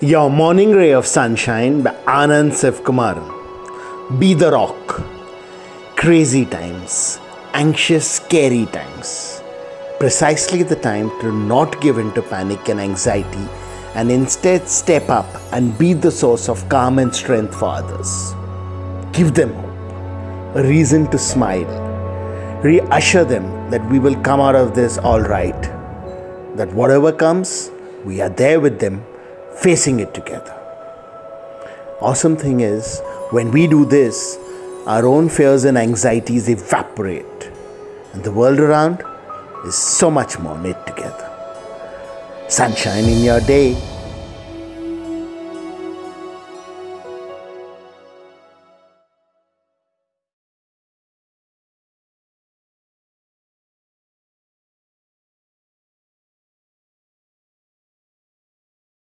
Your Morning Ray of Sunshine by Anand Sivkumaran. Be the rock. Crazy times, anxious, scary times. Precisely the time to not give in to panic and anxiety and instead step up and be the source of calm and strength for others. Give them hope, a reason to smile. Reassure them that we will come out of this all right. That whatever comes, we are there with them facing it together. Awesome thing is, when we do this, our own fears and anxieties evaporate, and the world around is so much more knit together. Sunshine in your day.